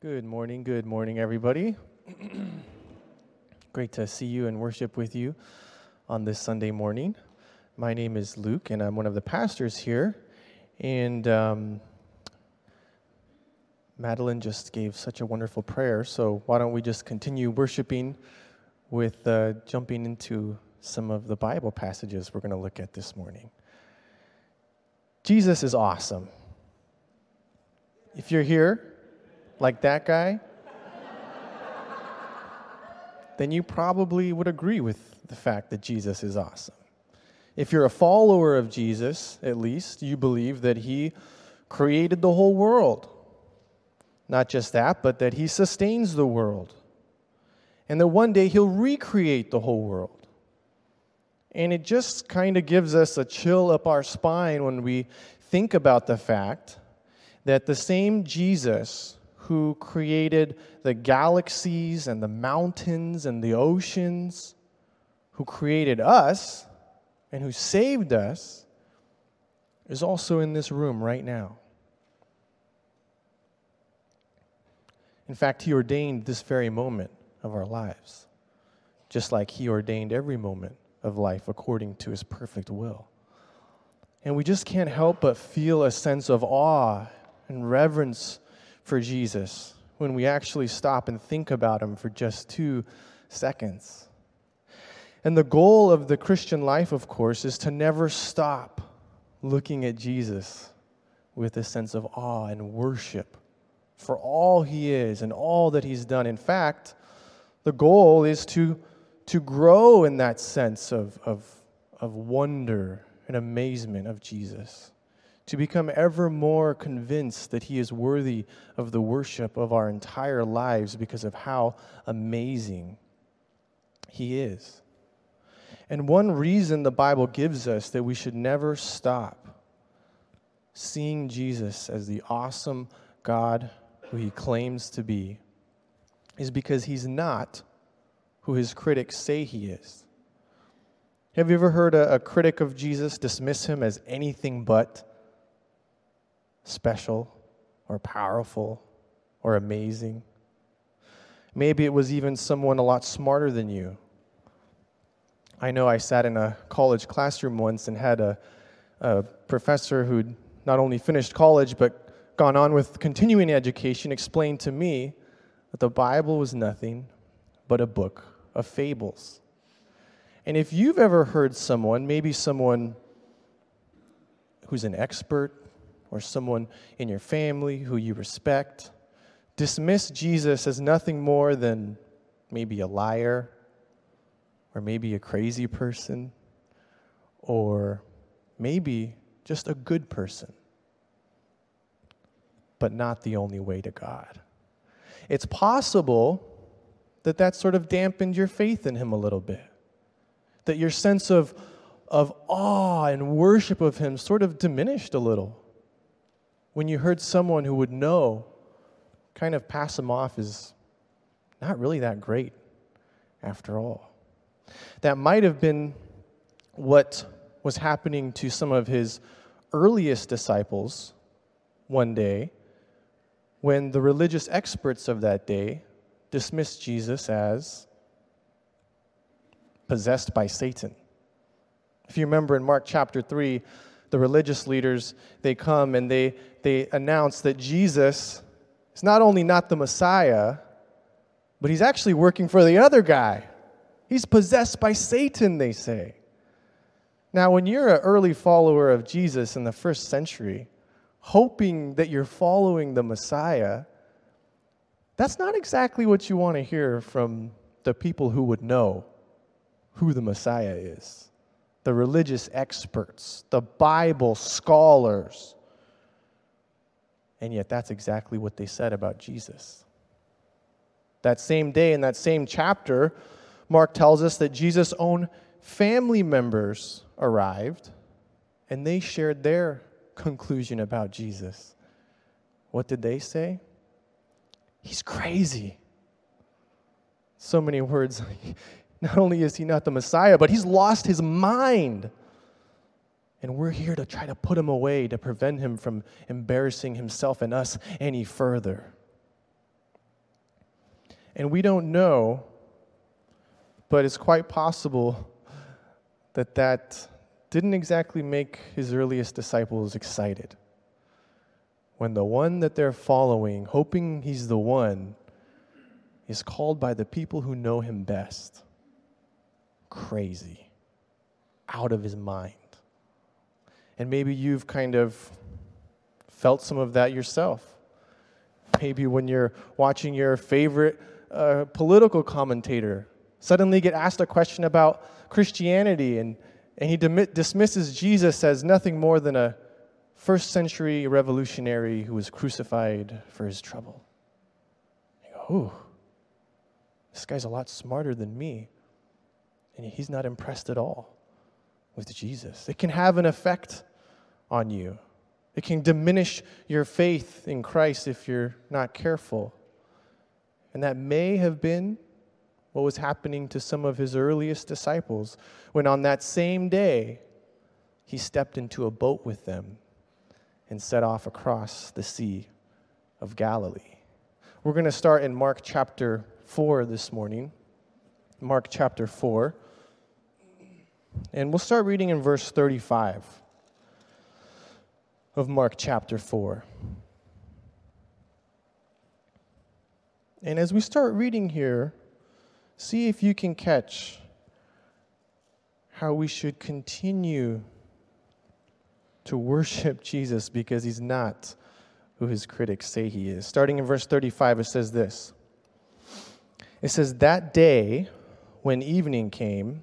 Good morning, good morning, everybody. Great to see you and worship with you on this Sunday morning. My name is Luke, and I'm one of the pastors here. And um, Madeline just gave such a wonderful prayer, so why don't we just continue worshiping with uh, jumping into some of the Bible passages we're going to look at this morning. Jesus is awesome. If you're here, like that guy, then you probably would agree with the fact that Jesus is awesome. If you're a follower of Jesus, at least, you believe that he created the whole world. Not just that, but that he sustains the world. And that one day he'll recreate the whole world. And it just kind of gives us a chill up our spine when we think about the fact that the same Jesus who created the galaxies and the mountains and the oceans, who created us and who saved us, is also in this room right now. In fact, He ordained this very moment of our lives, just like He ordained every moment of life according to His perfect will. And we just can't help but feel a sense of awe and reverence for Jesus when we actually stop and think about him for just two seconds. And the goal of the Christian life, of course, is to never stop looking at Jesus with a sense of awe and worship for all he is and all that he's done. In fact, the goal is to, to grow in that sense of, of, of wonder and amazement of Jesus to become ever more convinced that He is worthy of the worship of our entire lives because of how amazing He is. And one reason the Bible gives us that we should never stop seeing Jesus as the awesome God who He claims to be is because He's not who His critics say He is. Have you ever heard a, a critic of Jesus dismiss Him as anything but? Special or powerful or amazing. Maybe it was even someone a lot smarter than you. I know I sat in a college classroom once and had a, a professor who'd not only finished college but gone on with continuing education explain to me that the Bible was nothing but a book of fables. And if you've ever heard someone, maybe someone who's an expert or someone in your family who you respect. Dismiss Jesus as nothing more than maybe a liar, or maybe a crazy person, or maybe just a good person, but not the only way to God. It's possible that that sort of dampened your faith in Him a little bit, that your sense of, of awe and worship of Him sort of diminished a little when you heard someone who would know kind of pass him off as not really that great after all. That might have been what was happening to some of his earliest disciples one day when the religious experts of that day dismissed Jesus as possessed by Satan. If you remember in Mark chapter 3, the religious leaders, they come and they, they announce that Jesus is not only not the Messiah, but he's actually working for the other guy. He's possessed by Satan, they say. Now, when you're an early follower of Jesus in the first century, hoping that you're following the Messiah, that's not exactly what you want to hear from the people who would know who the Messiah is the religious experts, the Bible scholars. And yet, that's exactly what they said about Jesus. That same day, in that same chapter, Mark tells us that Jesus' own family members arrived and they shared their conclusion about Jesus. What did they say? He's crazy. So many words. Not only is he not the Messiah, but he's lost his mind. And we're here to try to put him away to prevent him from embarrassing himself and us any further. And we don't know, but it's quite possible that that didn't exactly make his earliest disciples excited. When the one that they're following, hoping he's the one, is called by the people who know him best crazy, out of his mind. And maybe you've kind of felt some of that yourself. Maybe when you're watching your favorite uh, political commentator suddenly get asked a question about Christianity and, and he dismisses Jesus as nothing more than a first century revolutionary who was crucified for his trouble. You go, ooh, this guy's a lot smarter than me. And he's not impressed at all with Jesus. It can have an effect on you. It can diminish your faith in Christ if you're not careful. And that may have been what was happening to some of his earliest disciples when on that same day he stepped into a boat with them and set off across the Sea of Galilee. We're going to start in Mark chapter 4 this morning. Mark chapter 4. And we'll start reading in verse 35 of Mark chapter 4. And as we start reading here, see if you can catch how we should continue to worship Jesus because he's not who his critics say he is. Starting in verse 35, it says this It says, That day, when evening came,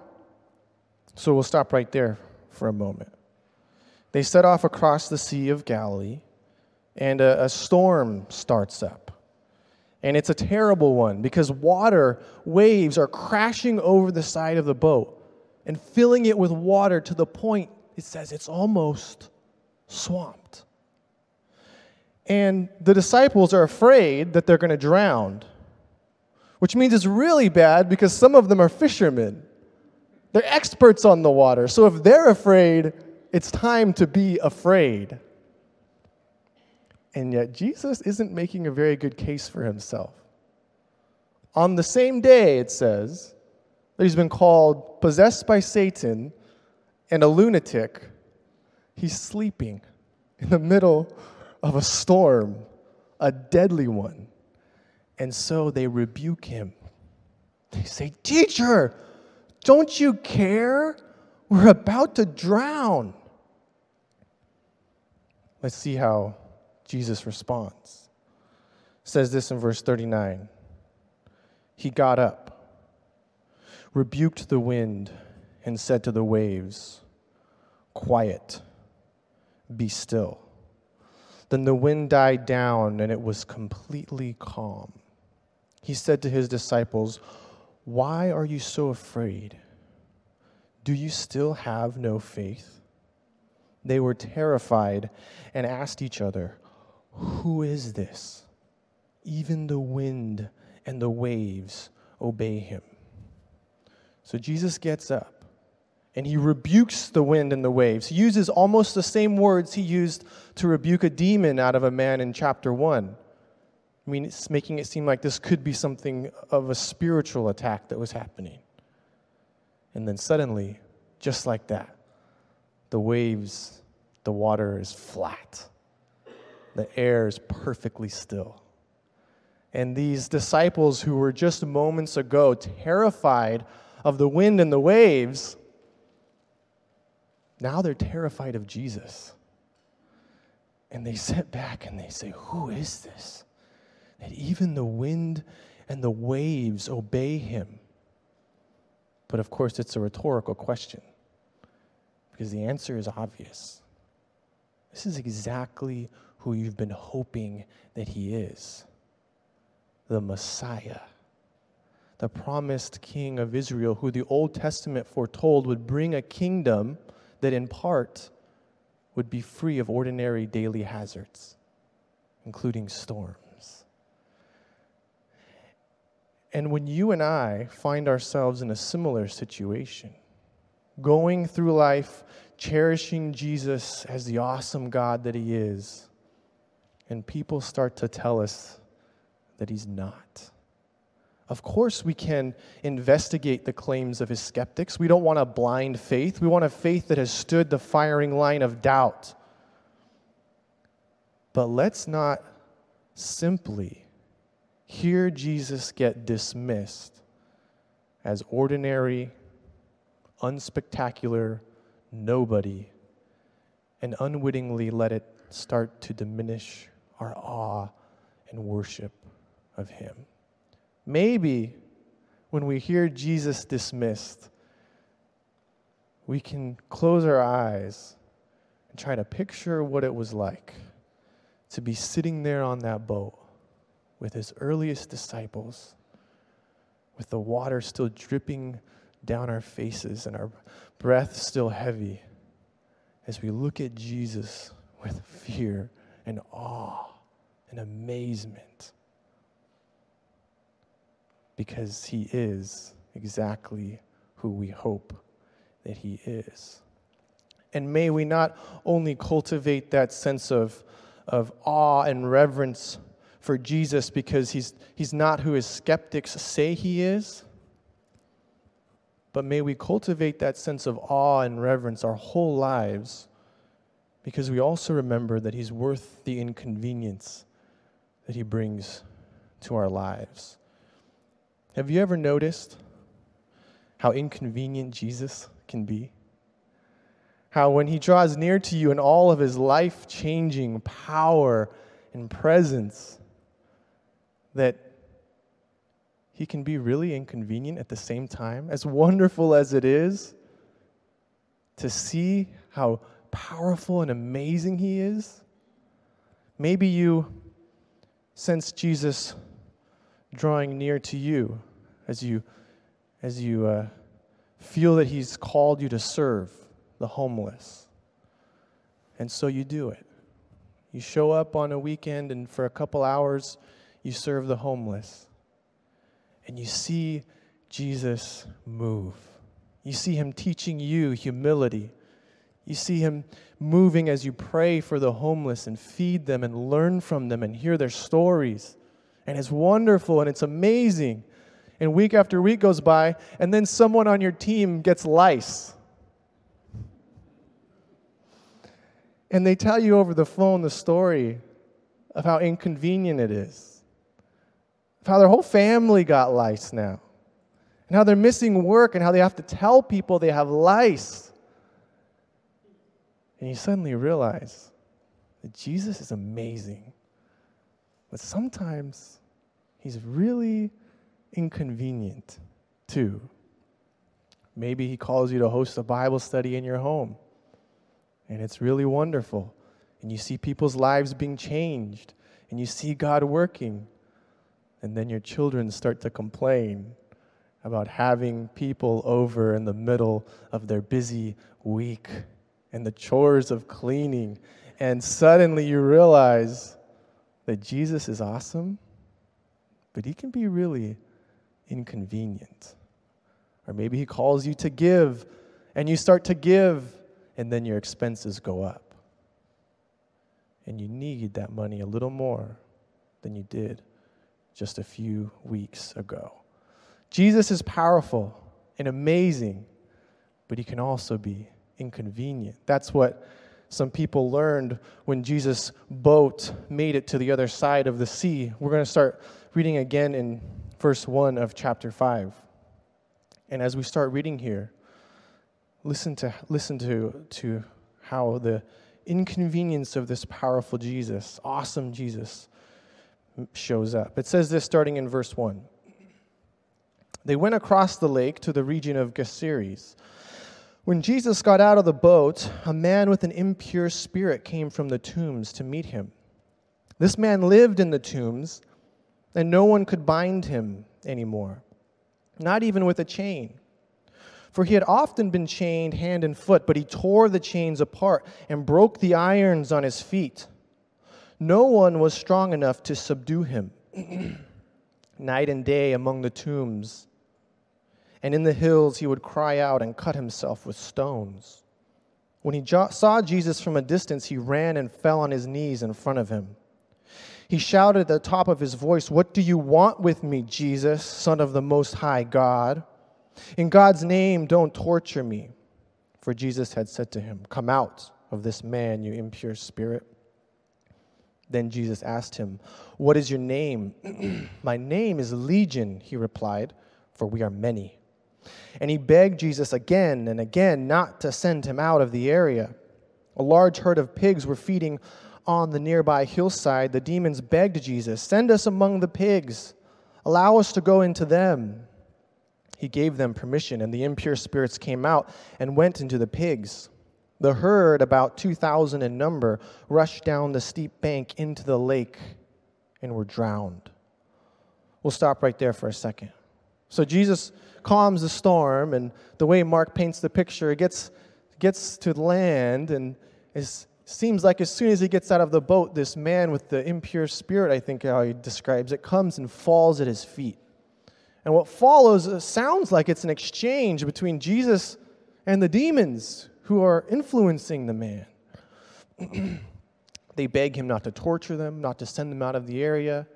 So we'll stop right there for a moment. They set off across the Sea of Galilee, and a, a storm starts up. And it's a terrible one because water, waves are crashing over the side of the boat and filling it with water to the point it says it's almost swamped. And the disciples are afraid that they're going to drown, which means it's really bad because some of them are fishermen. They're experts on the water. So if they're afraid, it's time to be afraid. And yet, Jesus isn't making a very good case for himself. On the same day, it says that he's been called possessed by Satan and a lunatic. He's sleeping in the middle of a storm, a deadly one. And so they rebuke him. They say, Teacher, don't you care? We're about to drown. Let's see how Jesus responds. It says this in verse 39. He got up, rebuked the wind, and said to the waves, Quiet, be still. Then the wind died down, and it was completely calm. He said to his disciples, Why are you so afraid? Do you still have no faith? They were terrified and asked each other, Who is this? Even the wind and the waves obey him. So Jesus gets up and he rebukes the wind and the waves. He uses almost the same words he used to rebuke a demon out of a man in chapter 1. I mean, it's making it seem like this could be something of a spiritual attack that was happening. And then suddenly, just like that, the waves, the water is flat. The air is perfectly still. And these disciples who were just moments ago terrified of the wind and the waves, now they're terrified of Jesus. And they sit back and they say, Who is this? That even the wind and the waves obey him. But of course, it's a rhetorical question. Because the answer is obvious. This is exactly who you've been hoping that he is the Messiah, the promised king of Israel, who the Old Testament foretold would bring a kingdom that in part would be free of ordinary daily hazards, including storms. And when you and I find ourselves in a similar situation, going through life cherishing Jesus as the awesome God that He is, and people start to tell us that He's not of course, we can investigate the claims of his skeptics. We don't want a blind faith. We want a faith that has stood the firing line of doubt. But let's not simply hear Jesus get dismissed as ordinary, unspectacular, nobody, and unwittingly let it start to diminish our awe and worship of him. Maybe when we hear Jesus dismissed, we can close our eyes and try to picture what it was like to be sitting there on that boat with his earliest disciples, with the water still dripping down our faces and our breath still heavy, as we look at Jesus with fear and awe and amazement because he is exactly who we hope that he is. And may we not only cultivate that sense of, of awe and reverence for Jesus because he's, he's not who his skeptics say he is, but may we cultivate that sense of awe and reverence our whole lives because we also remember that he's worth the inconvenience that he brings to our lives. Have you ever noticed how inconvenient Jesus can be? How, when he draws near to you in all of his life changing power and presence, that he can be really inconvenient at the same time. As wonderful as it is to see how powerful and amazing he is, maybe you sense Jesus drawing near to you as you, as you uh, feel that He's called you to serve the homeless. And so you do it. You show up on a weekend, and for a couple hours, you serve the homeless. And you see Jesus move. You see Him teaching you humility. You see Him moving as you pray for the homeless and feed them and learn from them and hear their stories and it's wonderful and it's amazing. And week after week goes by, and then someone on your team gets lice. And they tell you over the phone the story of how inconvenient it is, how their whole family got lice now, and how they're missing work, and how they have to tell people they have lice. And you suddenly realize that Jesus is amazing. But sometimes he's really inconvenient too. Maybe he calls you to host a Bible study in your home, and it's really wonderful. And you see people's lives being changed, and you see God working. And then your children start to complain about having people over in the middle of their busy week and the chores of cleaning. And suddenly you realize that Jesus is awesome, but he can be really inconvenient. Or maybe he calls you to give, and you start to give, and then your expenses go up. And you need that money a little more than you did just a few weeks ago. Jesus is powerful and amazing, but he can also be inconvenient. That's what some people learned when Jesus' boat made it to the other side of the sea. We're going to start reading again in verse 1 of chapter 5. And as we start reading here, listen to, listen to, to how the inconvenience of this powerful Jesus, awesome Jesus, shows up. It says this starting in verse 1. They went across the lake to the region of Gergeses. When Jesus got out of the boat, a man with an impure spirit came from the tombs to meet him. This man lived in the tombs, and no one could bind him anymore, not even with a chain. For he had often been chained hand and foot, but he tore the chains apart and broke the irons on his feet. No one was strong enough to subdue him. Night and day among the tombs, and in the hills he would cry out and cut himself with stones. When he jo- saw Jesus from a distance, he ran and fell on his knees in front of him. He shouted at the top of his voice, What do you want with me, Jesus, Son of the Most High God? In God's name, don't torture me. For Jesus had said to him, Come out of this man, you impure spirit. Then Jesus asked him, What is your name? My name is Legion, he replied, for we are many. And he begged Jesus again and again not to send him out of the area. A large herd of pigs were feeding on the nearby hillside. The demons begged Jesus, Send us among the pigs, allow us to go into them he gave them permission, and the impure spirits came out and went into the pigs. The herd, about 2,000 in number, rushed down the steep bank into the lake and were drowned. We'll stop right there for a second. So Jesus calms the storm, and the way Mark paints the picture, it gets, gets to land, and it seems like as soon as he gets out of the boat, this man with the impure spirit, I think how he describes it, comes and falls at his feet. And what follows uh, sounds like it's an exchange between Jesus and the demons who are influencing the man. they beg him not to torture them, not to send them out of the area.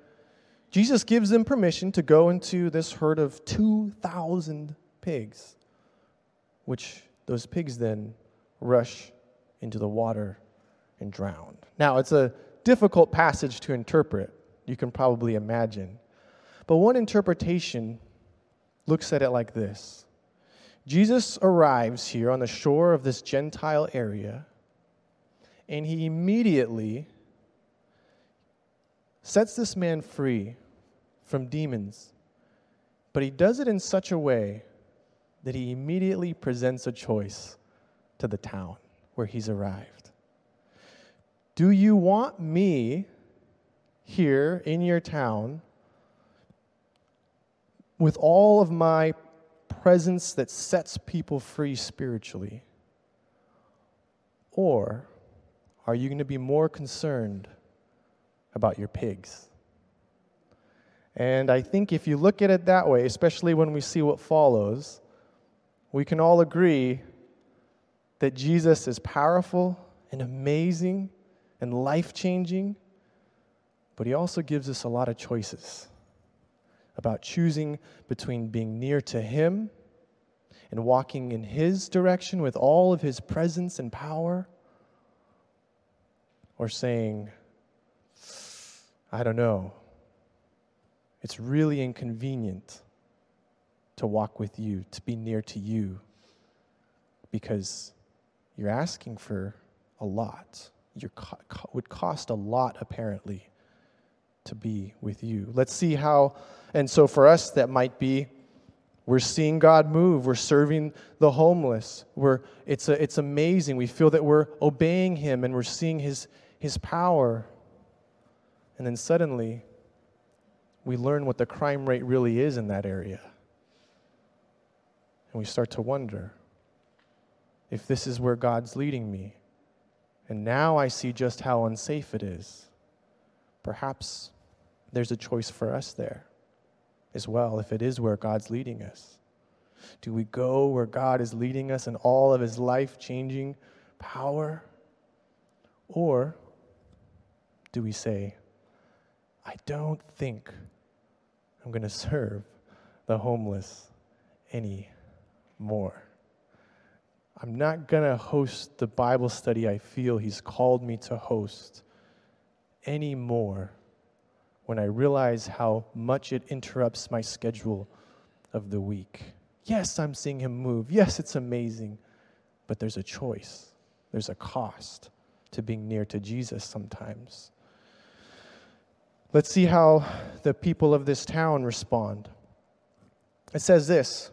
Jesus gives them permission to go into this herd of 2,000 pigs, which those pigs then rush into the water and drown. Now, it's a difficult passage to interpret, you can probably imagine. But one interpretation looks at it like this Jesus arrives here on the shore of this Gentile area, and he immediately sets this man free from demons. But he does it in such a way that he immediately presents a choice to the town where he's arrived. Do you want me here in your town with all of my presence that sets people free spiritually? Or are you going to be more concerned about your pigs? And I think if you look at it that way, especially when we see what follows, we can all agree that Jesus is powerful and amazing and life changing, but he also gives us a lot of choices about choosing between being near to Him and walking in His direction with all of His presence and power, or saying, I don't know, it's really inconvenient to walk with you, to be near to you, because you're asking for a lot. You co- would cost a lot, apparently, to be with you. Let's see how and so for us, that might be we're seeing God move. We're serving the homeless. We're, it's, a, it's amazing. We feel that we're obeying Him and we're seeing His, His power. And then suddenly, we learn what the crime rate really is in that area. And we start to wonder if this is where God's leading me. And now I see just how unsafe it is. Perhaps there's a choice for us there as well if it is where God's leading us? Do we go where God is leading us in all of his life changing power? Or do we say, I don't think I'm going to serve the homeless anymore? I'm not going to host the Bible study I feel He's called me to host anymore when I realize how much it interrupts my schedule of the week. Yes, I'm seeing him move. Yes, it's amazing. But there's a choice, there's a cost to being near to Jesus sometimes. Let's see how the people of this town respond. It says this,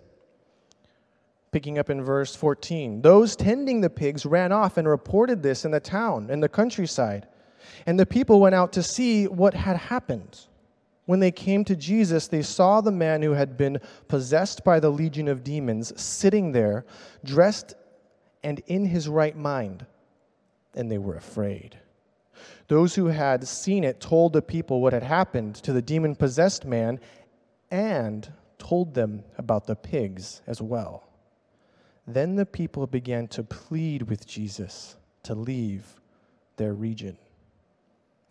picking up in verse 14 Those tending the pigs ran off and reported this in the town, in the countryside. And the people went out to see what had happened. When they came to Jesus, they saw the man who had been possessed by the legion of demons sitting there, dressed and in his right mind, and they were afraid. Those who had seen it told the people what had happened to the demon possessed man and told them about the pigs as well. Then the people began to plead with Jesus to leave their region.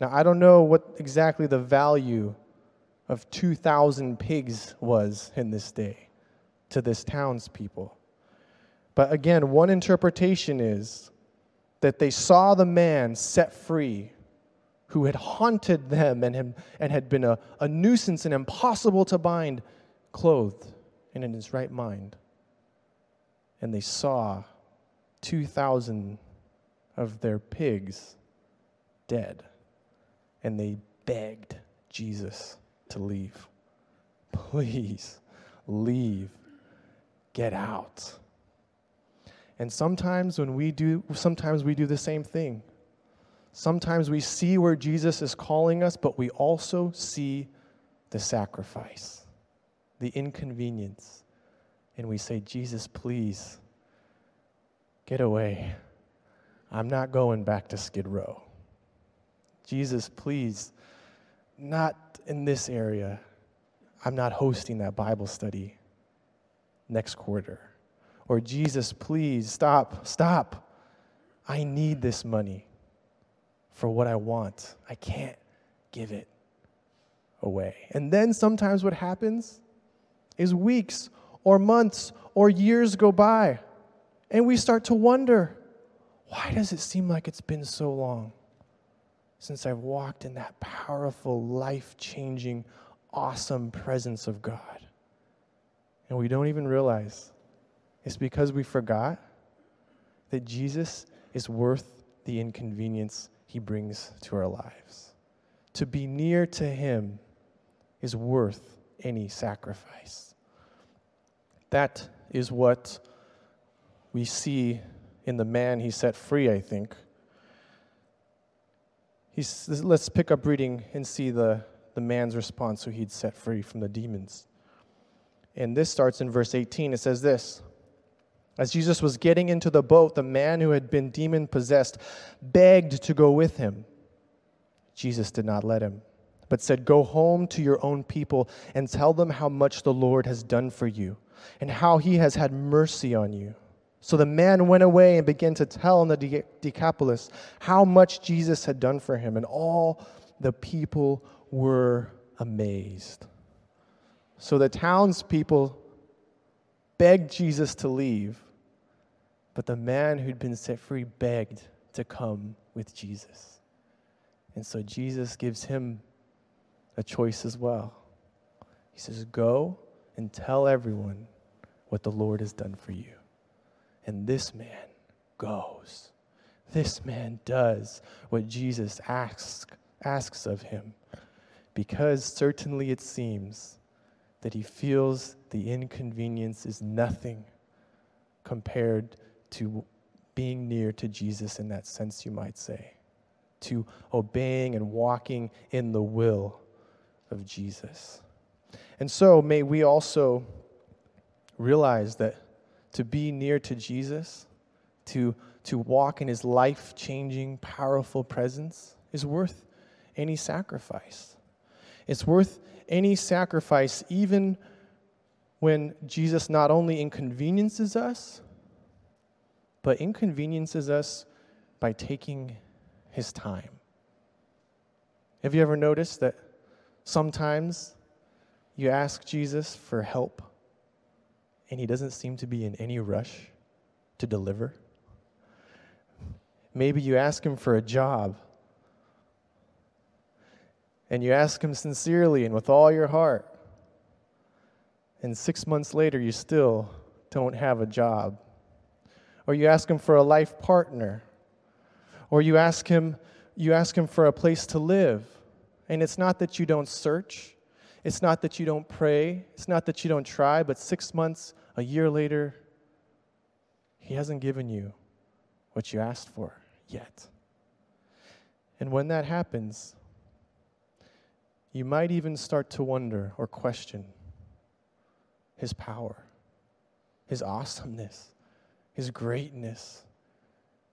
Now, I don't know what exactly the value of 2,000 pigs was in this day to this townspeople. But again, one interpretation is that they saw the man set free who had haunted them and, had, and had been a, a nuisance and impossible to bind, clothed and in his right mind. And they saw 2,000 of their pigs dead. And they begged Jesus to leave. Please leave. Get out. And sometimes when we do sometimes we do the same thing. Sometimes we see where Jesus is calling us, but we also see the sacrifice, the inconvenience. And we say, Jesus, please, get away. I'm not going back to Skid Row. Jesus, please, not in this area. I'm not hosting that Bible study next quarter. Or, Jesus, please, stop, stop. I need this money for what I want. I can't give it away. And then sometimes what happens is weeks or months or years go by, and we start to wonder why does it seem like it's been so long since I've walked in that powerful, life changing, awesome presence of God? And we don't even realize it's because we forgot that Jesus is worth the inconvenience he brings to our lives. To be near to him is worth any sacrifice. That is what we see in the man he set free, I think. He's, let's pick up reading and see the, the man's response who he'd set free from the demons. And this starts in verse 18. It says this as Jesus was getting into the boat, the man who had been demon possessed begged to go with him. Jesus did not let him, but said, Go home to your own people and tell them how much the Lord has done for you and how he has had mercy on you. So the man went away and began to tell in the Decapolis how much Jesus had done for him, and all the people were amazed. So the townspeople begged Jesus to leave, but the man who'd been set free begged to come with Jesus. And so Jesus gives him a choice as well. He says, Go and tell everyone what the Lord has done for you. And this man goes. This man does what Jesus asks, asks of him because certainly it seems that he feels the inconvenience is nothing compared to being near to Jesus in that sense, you might say, to obeying and walking in the will of Jesus. And so, may we also realize that to be near to Jesus, to, to walk in his life changing, powerful presence, is worth any sacrifice. It's worth any sacrifice, even when Jesus not only inconveniences us, but inconveniences us by taking his time. Have you ever noticed that sometimes you ask Jesus for help and he doesn't seem to be in any rush to deliver? Maybe you ask him for a job and you ask Him sincerely and with all your heart, and six months later you still don't have a job. Or you ask Him for a life partner. Or you ask Him, you ask Him for a place to live. And it's not that you don't search, it's not that you don't pray, it's not that you don't try, but six months, a year later, He hasn't given you what you asked for yet. And when that happens, you might even start to wonder or question his power, his awesomeness, his greatness.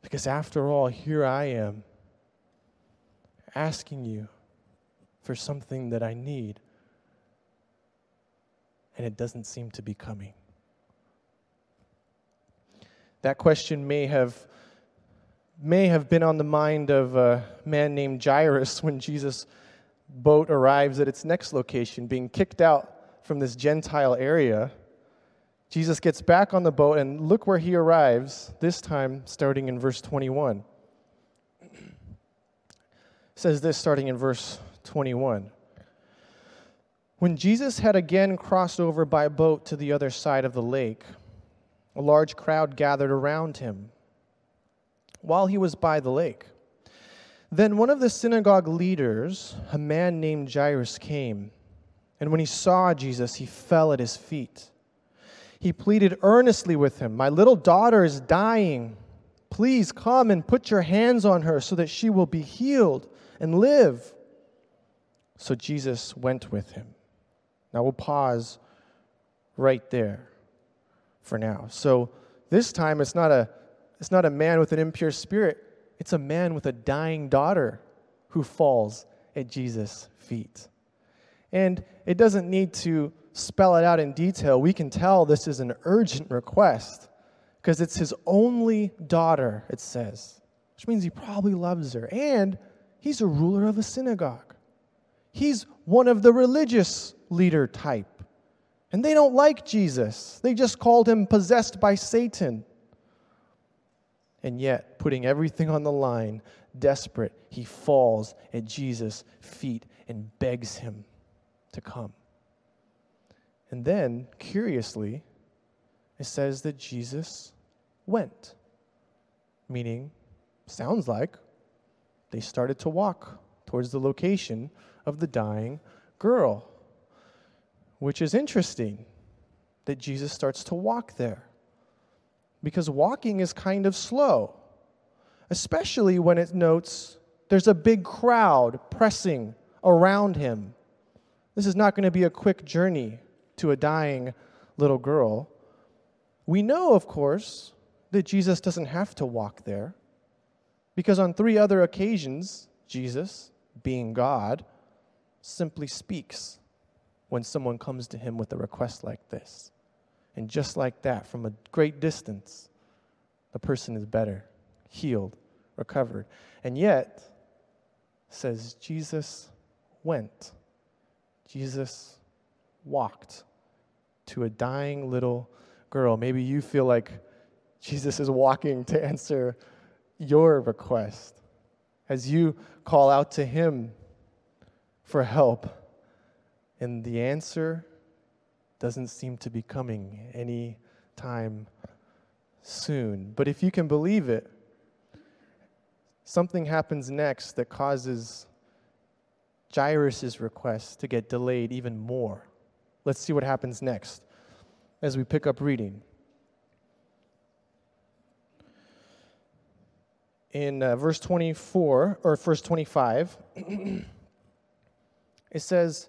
Because after all, here I am asking you for something that I need, and it doesn't seem to be coming. That question may have, may have been on the mind of a man named Jairus when Jesus' boat arrives at its next location, being kicked out from this Gentile area. Jesus gets back on the boat, and look where he arrives, this time starting in verse 21. It says this starting in verse 21. When Jesus had again crossed over by boat to the other side of the lake, a large crowd gathered around him while he was by the lake. Then one of the synagogue leaders, a man named Jairus, came, and when he saw Jesus, he fell at his feet. He pleaded earnestly with him, My little daughter is dying. Please come and put your hands on her so that she will be healed and live. So Jesus went with him. Now we'll pause right there for now. So this time it's not a it's not a man with an impure spirit. It's a man with a dying daughter who falls at Jesus' feet. And it doesn't need to spell it out in detail. We can tell this is an urgent request because it's his only daughter, it says, which means he probably loves her. And he's a ruler of a synagogue. He's one of the religious leader type. And they don't like Jesus. They just called him possessed by Satan. And yet, putting everything on the line, desperate, he falls at Jesus' feet and begs him to come. And then, curiously, it says that Jesus went, meaning, sounds like they started to walk towards the location of the dying girl, which is interesting that Jesus starts to walk there because walking is kind of slow, especially when it notes there's a big crowd pressing around him. This is not going to be a quick journey to a dying little girl. We know, of course, that Jesus doesn't have to walk there because on three other occasions, Jesus, being God, simply speaks when someone comes to him with a request like this. And just like that, from a great distance, the person is better, healed, recovered. And yet, says Jesus went. Jesus walked to a dying little girl. Maybe you feel like Jesus is walking to answer your request as you call out to him for help. And the answer doesn't seem to be coming any time soon. But if you can believe it, something happens next that causes Jairus' request to get delayed even more. Let's see what happens next as we pick up reading. In uh, verse 24, or verse 25, it says,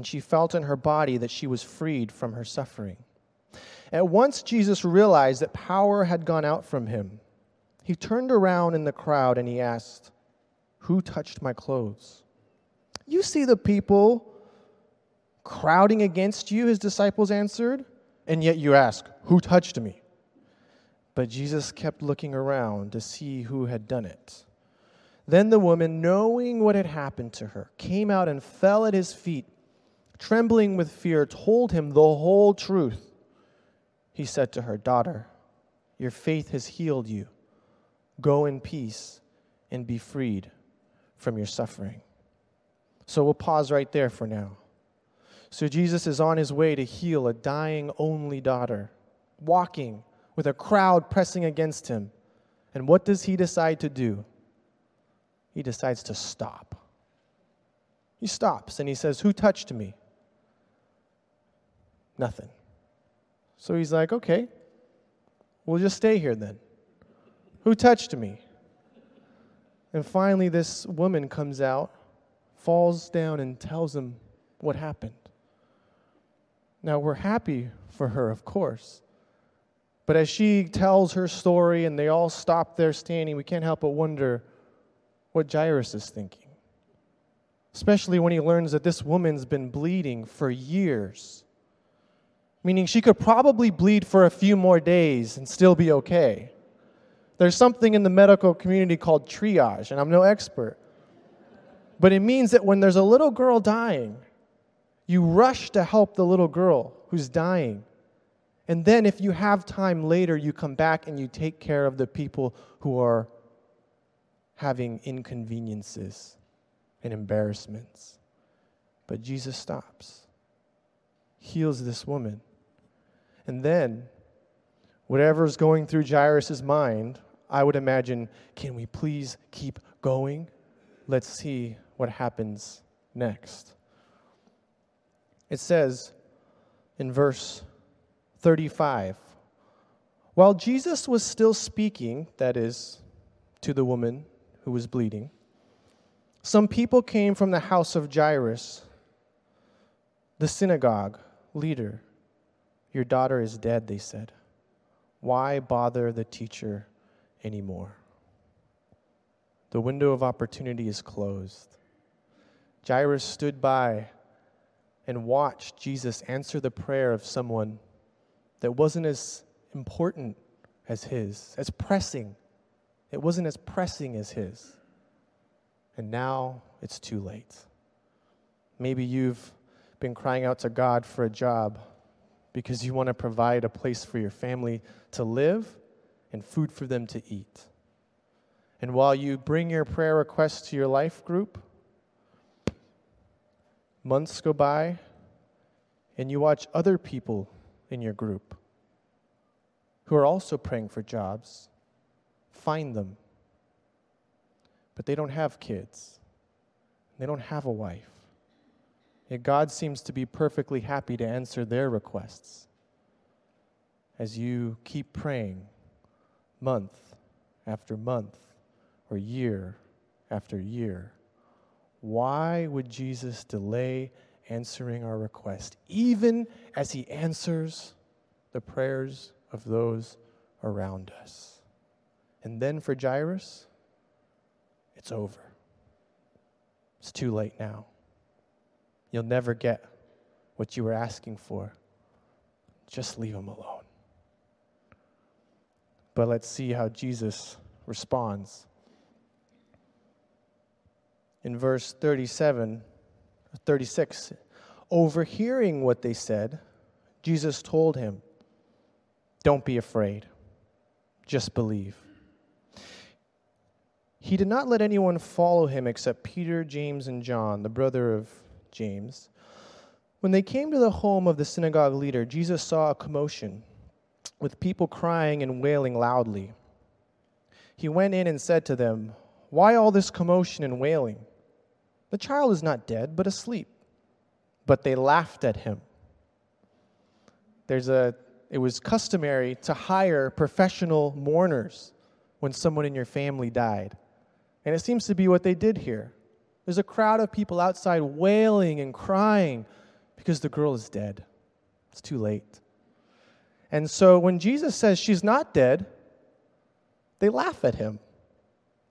and she felt in her body that she was freed from her suffering. At once, Jesus realized that power had gone out from him. He turned around in the crowd and he asked, Who touched my clothes? You see the people crowding against you, his disciples answered, and yet you ask, Who touched me? But Jesus kept looking around to see who had done it. Then the woman, knowing what had happened to her, came out and fell at his feet trembling with fear, told him the whole truth. He said to her, Daughter, your faith has healed you. Go in peace and be freed from your suffering. So we'll pause right there for now. So Jesus is on his way to heal a dying only daughter, walking with a crowd pressing against him. And what does he decide to do? He decides to stop. He stops and he says, Who touched me? Nothing. So he's like, Okay, we'll just stay here then. Who touched me? And finally, this woman comes out, falls down, and tells him what happened. Now, we're happy for her, of course. But as she tells her story and they all stop there standing, we can't help but wonder what Jairus is thinking. Especially when he learns that this woman's been bleeding for years. Meaning she could probably bleed for a few more days and still be okay. There's something in the medical community called triage, and I'm no expert. But it means that when there's a little girl dying, you rush to help the little girl who's dying. And then, if you have time later, you come back and you take care of the people who are having inconveniences and embarrassments. But Jesus stops, heals this woman. And then, whatever's going through Jairus' mind, I would imagine, can we please keep going? Let's see what happens next. It says in verse 35 While Jesus was still speaking, that is, to the woman who was bleeding, some people came from the house of Jairus, the synagogue leader. Your daughter is dead, they said. Why bother the teacher anymore. The window of opportunity is closed. Jairus stood by and watched Jesus answer the prayer of someone that wasn't as important as his, as pressing. It wasn't as pressing as his. And now it's too late. Maybe you've been crying out to God for a job because you want to provide a place for your family to live and food for them to eat. And while you bring your prayer requests to your life group, months go by and you watch other people in your group who are also praying for jobs find them. But they don't have kids, they don't have a wife. Yet God seems to be perfectly happy to answer their requests as you keep praying month after month or year after year. Why would Jesus delay answering our request, even as he answers the prayers of those around us? And then for Jairus, it's over. It's too late now. You'll never get what you were asking for. Just leave him alone. But let's see how Jesus responds. In verse 37, 36, overhearing what they said, Jesus told him, Don't be afraid, just believe. He did not let anyone follow him except Peter, James, and John, the brother of James. When they came to the home of the synagogue leader, Jesus saw a commotion with people crying and wailing loudly. He went in and said to them, Why all this commotion and wailing? The child is not dead, but asleep. But they laughed at him. There's a, it was customary to hire professional mourners when someone in your family died. And it seems to be what they did here. There's a crowd of people outside wailing and crying because the girl is dead. It's too late. And so when Jesus says she's not dead, they laugh at him,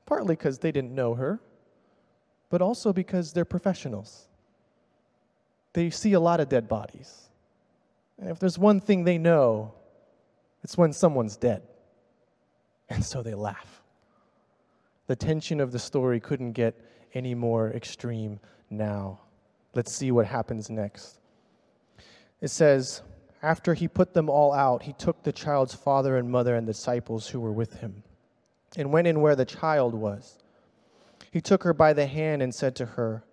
partly because they didn't know her, but also because they're professionals. They see a lot of dead bodies. And if there's one thing they know, it's when someone's dead. And so they laugh. The tension of the story couldn't get any more extreme now. Let's see what happens next. It says, after he put them all out, he took the child's father and mother and disciples who were with him and went in where the child was. He took her by the hand and said to her,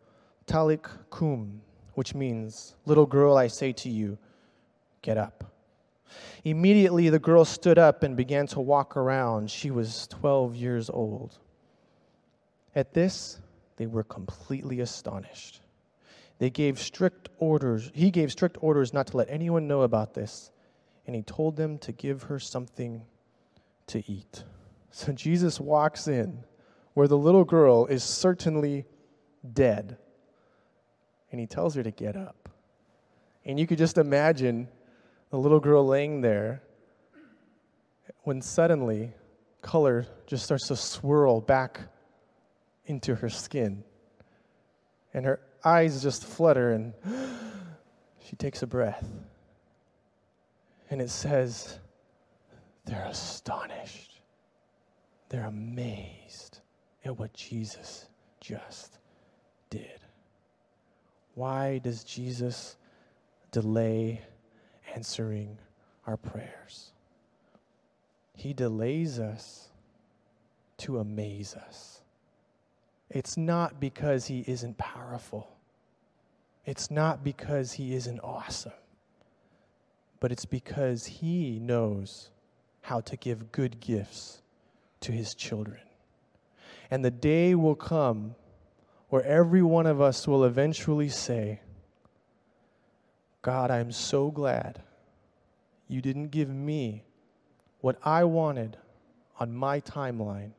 Talitha koum, which means, Little girl, I say to you, get up. Immediately the girl stood up and began to walk around. She was 12 years old. At this, they were completely astonished. They gave strict orders. He gave strict orders not to let anyone know about this, and he told them to give her something to eat. So Jesus walks in where the little girl is certainly dead, and he tells her to get up. And you could just imagine the little girl laying there when suddenly color just starts to swirl back into her skin. And her eyes just flutter and she takes a breath. And it says, they're astonished. They're amazed at what Jesus just did. Why does Jesus delay answering our prayers? He delays us to amaze us. It's not because he isn't powerful. It's not because he isn't awesome. But it's because he knows how to give good gifts to his children. And the day will come where every one of us will eventually say, God, I'm so glad you didn't give me what I wanted on my timeline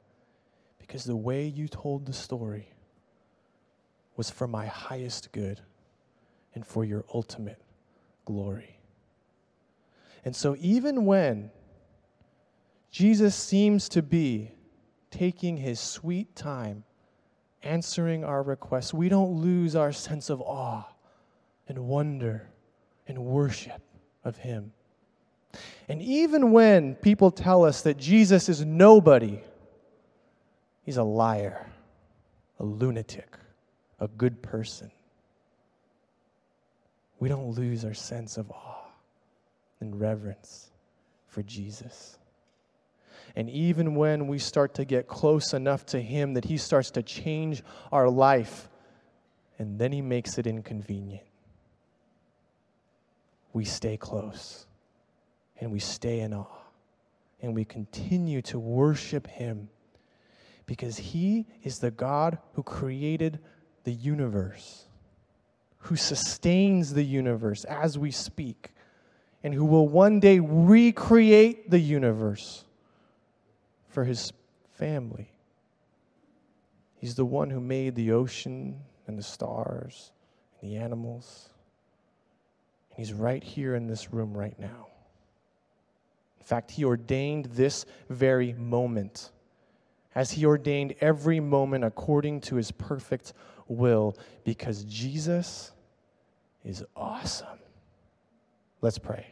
because the way you told the story was for my highest good and for your ultimate glory. And so, even when Jesus seems to be taking his sweet time answering our requests, we don't lose our sense of awe and wonder and worship of him. And even when people tell us that Jesus is nobody, he's a liar, a lunatic, a good person, we don't lose our sense of awe and reverence for Jesus. And even when we start to get close enough to Him that He starts to change our life, and then He makes it inconvenient, we stay close and we stay in awe and we continue to worship Him because He is the God who created the universe, who sustains the universe as we speak, and who will one day recreate the universe for His family. He's the one who made the ocean and the stars and the animals. And He's right here in this room right now In fact, He ordained this very moment, as He ordained every moment according to His perfect will, because Jesus is awesome. Let's pray.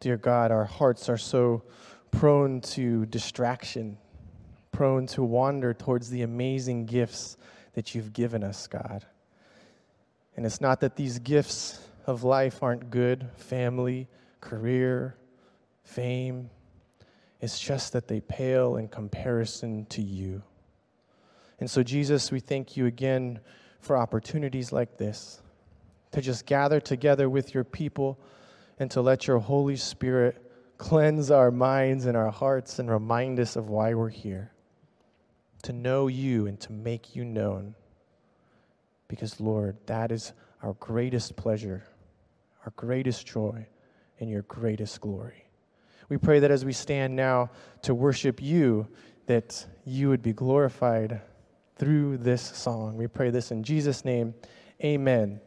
Dear God, our hearts are so prone to distraction, prone to wander towards the amazing gifts that you've given us, God. And it's not that these gifts of life aren't good family, career, fame. It's just that they pale in comparison to you. And so, Jesus, we thank you again for opportunities like this to just gather together with your people and to let your Holy Spirit cleanse our minds and our hearts and remind us of why we're here. To know you and to make you known. Because, Lord, that is our greatest pleasure our greatest joy and your greatest glory. We pray that as we stand now to worship you, that you would be glorified through this song. We pray this in Jesus' name. Amen.